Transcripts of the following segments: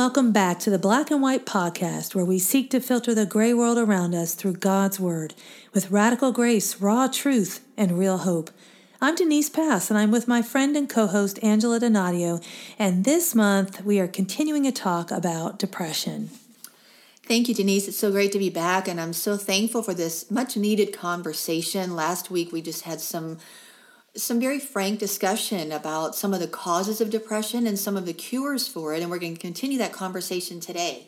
welcome back to the Black and White Podcast, where we seek to filter the gray world around us through God's Word with radical grace, raw truth, and real hope. I'm Denise Pass, and I'm with my friend and co host Angela Donadio, and this month we are continuing a talk about depression. Thank you, Denise. It's so great to be back, and I'm so thankful for this much needed conversation. Last week we just had some some very frank discussion about some of the causes of depression and some of the cures for it, and we're going to continue that conversation today.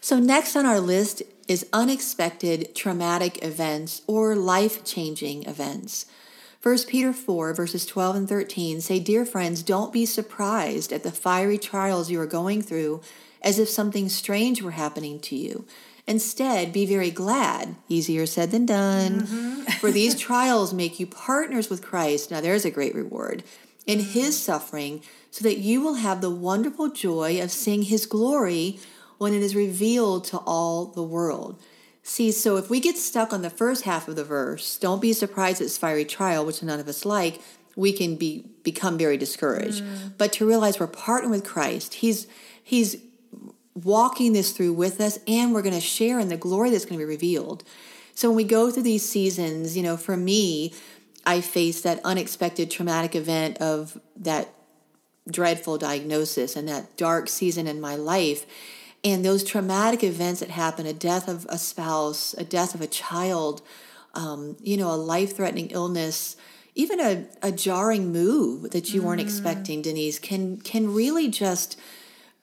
So, next on our list is unexpected traumatic events or life changing events. 1 Peter 4, verses 12 and 13 say, Dear friends, don't be surprised at the fiery trials you are going through as if something strange were happening to you. Instead, be very glad, easier said than done, mm-hmm. for these trials make you partners with Christ. Now, there's a great reward in mm-hmm. his suffering, so that you will have the wonderful joy of seeing his glory when it is revealed to all the world. See, so if we get stuck on the first half of the verse, don't be surprised at this fiery trial, which none of us like, we can be become very discouraged. Mm. But to realize we're partnering with Christ, He's He's walking this through with us and we're going to share in the glory that's going to be revealed. So when we go through these seasons, you know, for me, I faced that unexpected traumatic event of that dreadful diagnosis and that dark season in my life. And those traumatic events that happen a death of a spouse, a death of a child, um, you know, a life threatening illness, even a, a jarring move that you mm. weren't expecting, Denise, can can really just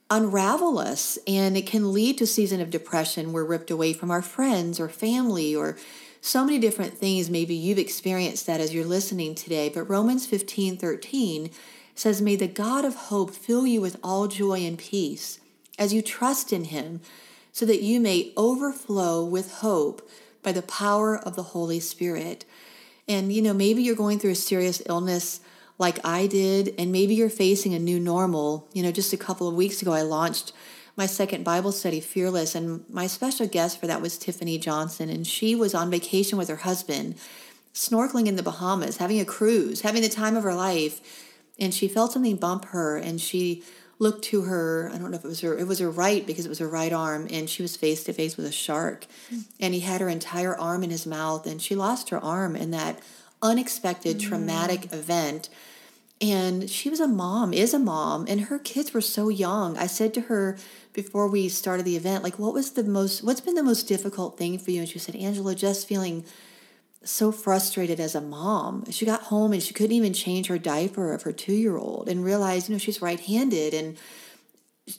unravel us and it can lead to season of depression. We're ripped away from our friends or family or so many different things. Maybe you've experienced that as you're listening today but romans 15 13 says may the god of hope fill you with all joy and peace as you trust in him so that you may overflow with hope by the power of the holy spirit. And you know maybe you're going through a serious illness like I did, and maybe you're facing a new normal. You know, just a couple of weeks ago, I launched my second Bible study, Fearless, and my special guest for that was Tiffany Johnson, and she was on vacation with her husband, snorkeling in the Bahamas, having a cruise, having the time of her life, and she felt something bump her, and she looked to her i don't know if it was her it was her right because it was her right arm and she was face to face with a shark mm. and he had her entire arm in his mouth and she lost her arm in that unexpected mm. traumatic event and she was a mom, is a mom, and her kids were so young. I said to her before we started the event, like, what was the most, what's been the most difficult thing for you? And she said, Angela, just feeling so frustrated as a mom. She got home and she couldn't even change her diaper of her two year old and realized, you know, she's right handed. And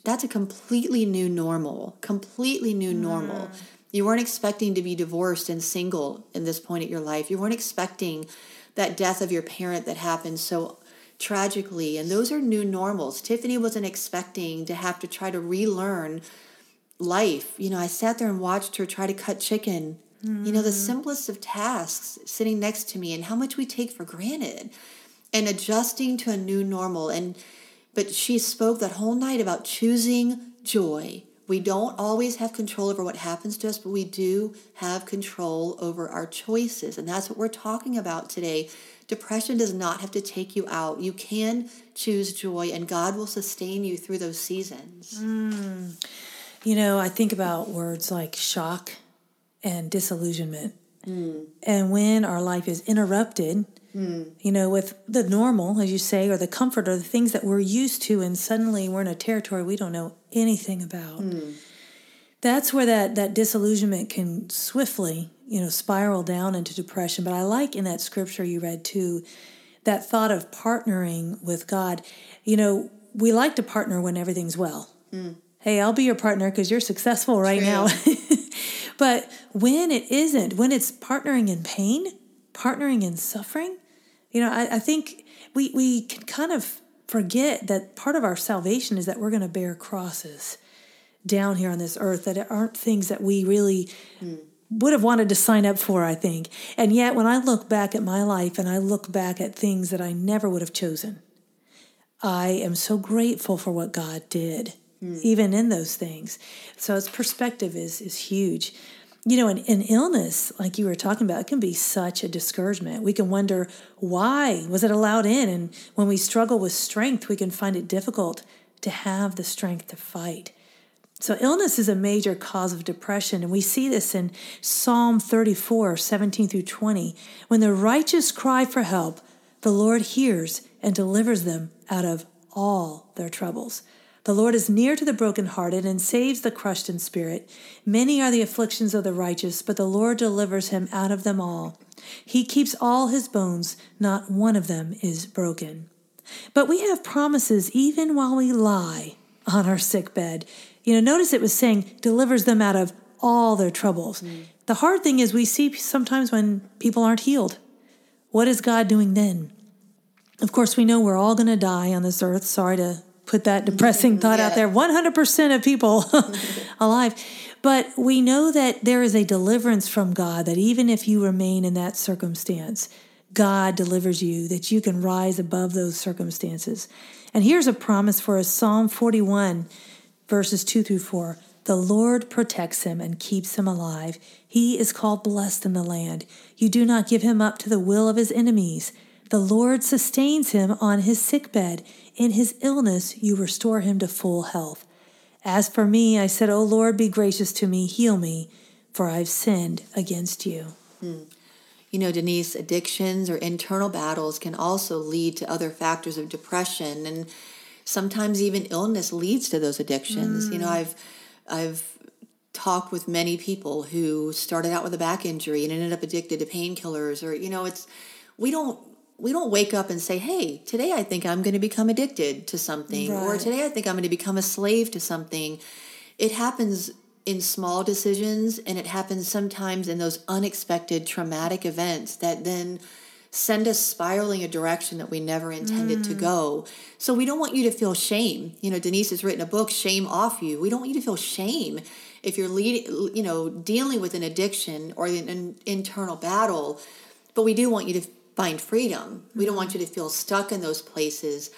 that's a completely new normal, completely new normal. Mm. You weren't expecting to be divorced and single in this point at your life. You weren't expecting that death of your parent that happened so tragically. And those are new normals. Tiffany wasn't expecting to have to try to relearn life. You know, I sat there and watched her try to cut chicken. Mm. You know, the mm. simplest of tasks sitting next to me and how much we take for granted and adjusting to a new normal. And but she spoke that whole night about choosing joy. We don't always have control over what happens to us, but we do have control over our choices. And that's what we're talking about today Depression does not have to take you out. You can choose joy, and God will sustain you through those seasons. Mm. You know, I think about words like shock and disillusionment. Mm. And when our life is interrupted, mm. you know, with the normal, as you say, or the comfort or the things that we're used to, and suddenly we're in a territory we don't know anything about. Mm. That's where that, that disillusionment can swiftly you know, spiral down into depression. But I like in that scripture you read too, that thought of partnering with God. You know, we like to partner when everything's well. Mm. Hey, I'll be your partner because you're successful right True. now. but when it isn't, when it's partnering in pain, partnering in suffering, you know, I, I think we, we can kind of forget that part of our salvation is that we're going to bear crosses down here on this earth that aren't things that we really mm would have wanted to sign up for, I think. And yet, when I look back at my life and I look back at things that I never would have chosen, I am so grateful for what God did, mm. even in those things. So, its perspective is, is huge. You know, an, an illness, like you were talking about, it can be such a discouragement. We can wonder why was it allowed in? And when we struggle with strength, we can find it difficult to have the strength to fight. So, illness is a major cause of depression, and we see this in Psalm 34 17 through 20. When the righteous cry for help, the Lord hears and delivers them out of all their troubles. The Lord is near to the brokenhearted and saves the crushed in spirit. Many are the afflictions of the righteous, but the Lord delivers him out of them all. He keeps all his bones, not one of them is broken. But we have promises even while we lie on our sick bed. You know, notice it was saying delivers them out of all their troubles. Mm. The hard thing is we see sometimes when people aren't healed. What is God doing then? Of course, we know we're all going to die on this earth. Sorry to put that depressing thought yeah. out there. 100% of people alive. But we know that there is a deliverance from God, that even if you remain in that circumstance, God delivers you, that you can rise above those circumstances. And here's a promise for us Psalm 41 verses 2 through 4. The Lord protects him and keeps him alive. He is called blessed in the land. You do not give him up to the will of his enemies. The Lord sustains him on his sick bed. In his illness, you restore him to full health. As for me, I said, O Lord, be gracious to me, heal me, for I've sinned against you. Hmm. You know, Denise, addictions or internal battles can also lead to other factors of depression. And sometimes even illness leads to those addictions. Mm. You know, mm. I've I've talked with many people who started out with a back injury and ended up addicted to painkillers or you know, it's we don't we don't wake up and say, "Hey, today I think I'm going to become addicted to something," right. or "Today I think I'm going to become a slave to something." It happens in small decisions and it happens sometimes in those unexpected traumatic events that then send us spiraling a direction that we never intended mm. to go. So we don't want you to feel shame. You know, Denise has written a book, Shame Off You. We don't want you to feel shame if you're leading, you know, dealing with an addiction or an, internal battle. But we do want you to find freedom. We don't want you to feel stuck in those places.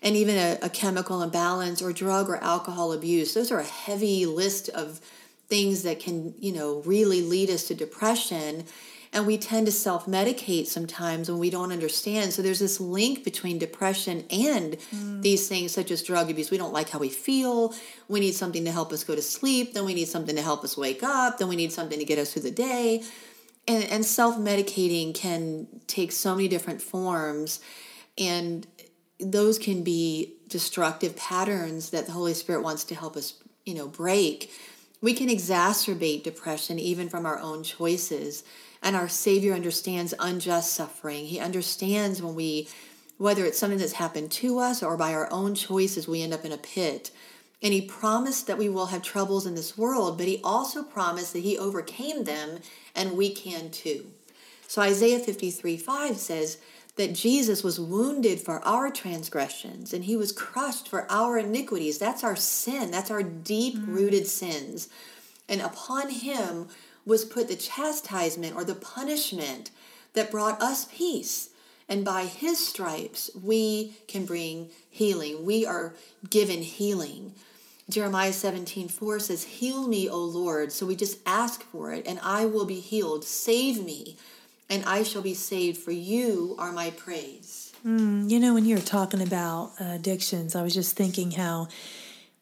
And even a, a chemical imbalance or drug or alcohol abuse, those are a heavy list of things that can, you know, really lead us to depression and we tend to self medicate sometimes when we don't understand. So there's this link between depression and mm. these things, such as drug abuse. We don't like how we feel. We need something to help us go to sleep. Then we need something to help us wake up. Then we need something to get us through the day. And, and self medicating can take so many different forms. And those can be destructive patterns that the Holy Spirit wants to help us, you know, break. We can exacerbate depression even from our own choices. And our Savior understands unjust suffering. He understands when we, whether it's something that's happened to us or by our own choices, we end up in a pit. And He promised that we will have troubles in this world, but He also promised that He overcame them and we can too. So Isaiah 53 5 says, that Jesus was wounded for our transgressions and he was crushed for our iniquities. That's our sin. That's our deep rooted mm. sins. And upon him was put the chastisement or the punishment that brought us peace. And by his stripes, we can bring healing. We are given healing. Jeremiah 17, 4 says, Heal me, O Lord. So we just ask for it, and I will be healed. Save me, and I shall be saved, for you are my praise. Mm, you know, when you're talking about addictions, I was just thinking how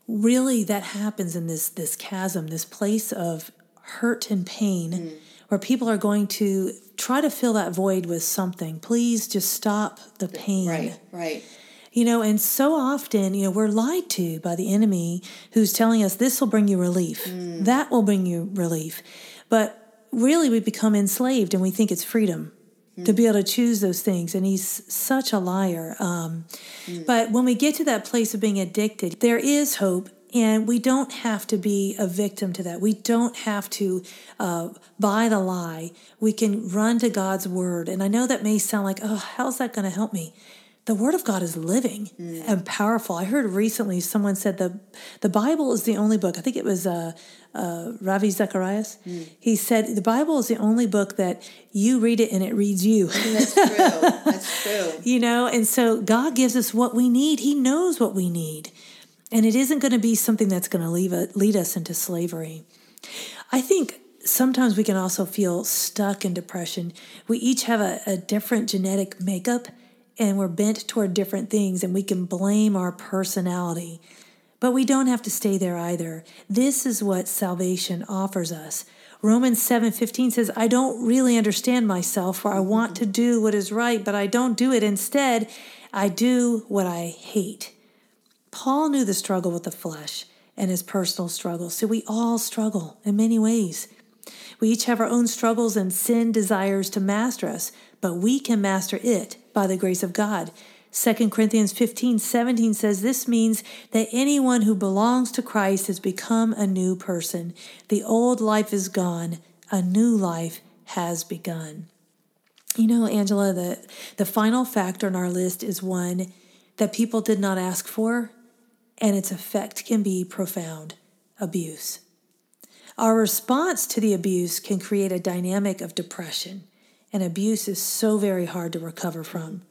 really that happens in this this chasm, this place of hurt and pain mm. where people are going to try to fill that void with something. Please just stop the pain. Right, right. You know, and so often, you know, we're lied to by the enemy who's telling us this will bring you relief, mm. that will bring you relief. But really, we become enslaved and we think it's freedom to be able to choose those things. And he's such a liar. Um, mm. But when we get to that place of being addicted, there is hope and we don't have to be a victim to that. We don't have to uh, buy the lie. We can run to God's word. And I know that may sound like, oh, how's that going to help me? The word of God is living mm. and powerful. I heard recently someone said the the Bible is the only book. I think it was uh, uh, Ravi Zacharias. Mm. He said the Bible is the only book that you read it and it reads you. That's true. That's true. you know, and so God gives us what we need. He knows what we need. And it isn't going to be something that's going to lead us into slavery. I think sometimes we can also feel stuck in depression. We each have a, a different genetic makeup and we're bent toward different things, and we can blame our personality. But we don't have to stay there either. This is what salvation offers us. Romans 7:15 says, "I don't really understand myself, for I want to do what is right, but I don't do it. Instead, I do what I hate." Paul knew the struggle with the flesh and his personal struggle. So we all struggle in many ways. We each have our own struggles and sin desires to master us, but we can master it by the grace of God. 2 Corinthians 15 17 says this means that anyone who belongs to Christ has become a new person. The old life is gone, a new life has begun. You know, Angela, the, the final factor on our list is one that people did not ask for, and its effect can be profound abuse. Our response to the abuse can create a dynamic of depression, and abuse is so very hard to recover from.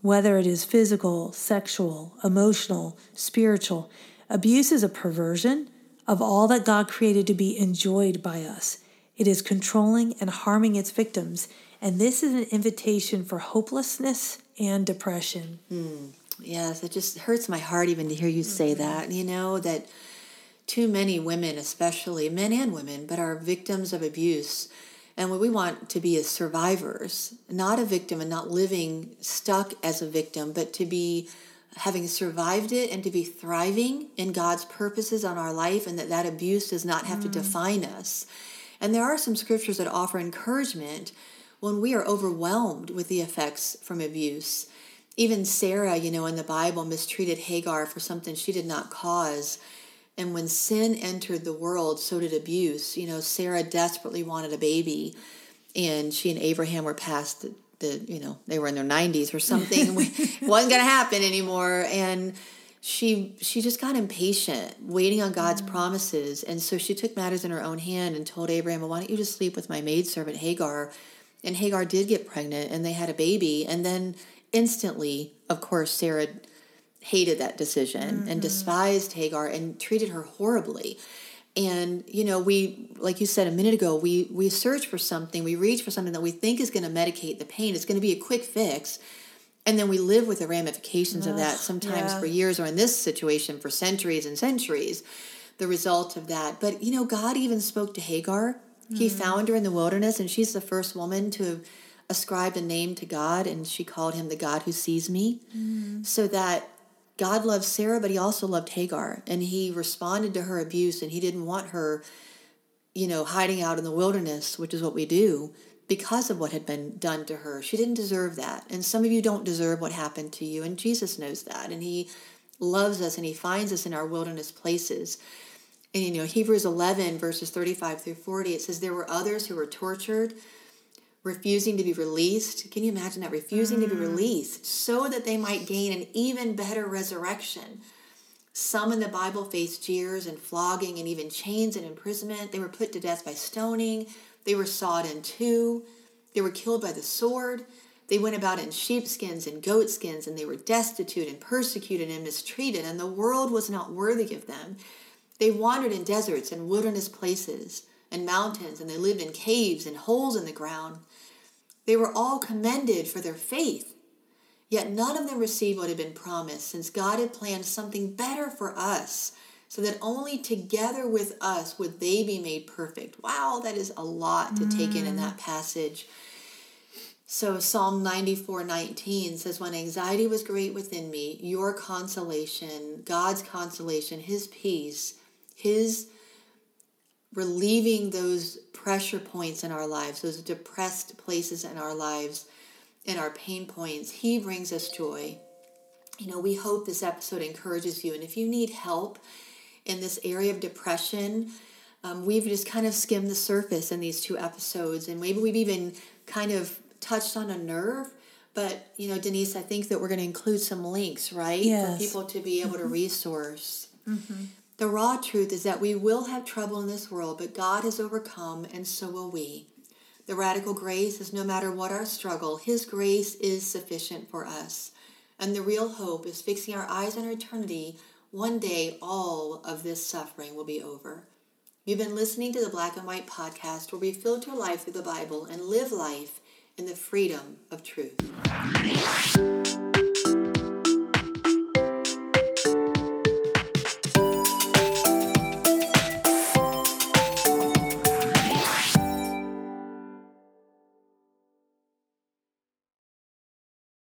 Whether it is physical, sexual, emotional, spiritual, abuse is a perversion of all that God created to be enjoyed by us. It is controlling and harming its victims, and this is an invitation for hopelessness and depression. Mm, yes, it just hurts my heart even to hear you say mm-hmm. that. You know, that too many women, especially men and women, but are victims of abuse. And what we want to be as survivors, not a victim and not living stuck as a victim, but to be having survived it and to be thriving in God's purposes on our life and that that abuse does not have mm. to define us. And there are some scriptures that offer encouragement when we are overwhelmed with the effects from abuse. Even Sarah, you know, in the Bible mistreated Hagar for something she did not cause. And when sin entered the world, so did abuse. You know, Sarah desperately wanted a baby, and she and Abraham were past the, the you know, they were in their 90s or something. it wasn't going to happen anymore. And she she just got impatient, waiting on God's mm. promises. And so she took matters in her own hand and told Abraham, well, why don't you just sleep with my maidservant Hagar? And Hagar did get pregnant, and they had a baby. And then instantly, of course, Sarah hated that decision mm-hmm. and despised Hagar and treated her horribly. And you know, we like you said a minute ago, we we search for something, we reach for something that we think is going to medicate the pain. It's going to be a quick fix. And then we live with the ramifications Ugh, of that sometimes yeah. for years or in this situation for centuries and centuries the result of that. But you know, God even spoke to Hagar. Mm. He found her in the wilderness and she's the first woman to ascribed a name to God and she called him the God who sees me. Mm. So that God loved Sarah, but he also loved Hagar, and he responded to her abuse, and he didn't want her, you know, hiding out in the wilderness, which is what we do, because of what had been done to her. She didn't deserve that. And some of you don't deserve what happened to you, and Jesus knows that. And he loves us and he finds us in our wilderness places. And you know, Hebrews 11, verses 35 through 40, it says, There were others who were tortured refusing to be released. Can you imagine that? Refusing mm. to be mm. released so that they might gain an even better resurrection. Some in the Bible faced jeers and flogging and even chains and imprisonment. They were put to death by stoning. They were sawed in two. They were killed by the sword. They went about in sheepskins and goatskins, and they were destitute and persecuted and mistreated, and the world was not worthy of them. They wandered in deserts and wilderness places and mountains, and they lived in caves and holes in the ground. They were all commended for their faith. Yet none of them received what had been promised, since God had planned something better for us, so that only together with us would they be made perfect. Wow, that is a lot to mm. take in in that passage. So Psalm 94 19 says, When anxiety was great within me, your consolation, God's consolation, his peace, his relieving those pressure points in our lives, those depressed places in our lives, and our pain points, He brings us joy. You know, we hope this episode encourages you. And if you need help in this area of depression, um, we've just kind of skimmed the surface in these two episodes. And maybe we've even kind of touched on a nerve. But, you know, Denise, I think that we're going to include some links, right? Yes. For people to be able mm-hmm. to resource. Mm-hmm. The raw truth is that we will have trouble in this world, but God has overcome, and so will we. The radical grace is no matter what our struggle, His grace is sufficient for us. And the real hope is fixing our eyes on eternity. One day, all of this suffering will be over. You've been listening to the Black and White podcast where we filter life through the Bible and live life in the freedom of truth.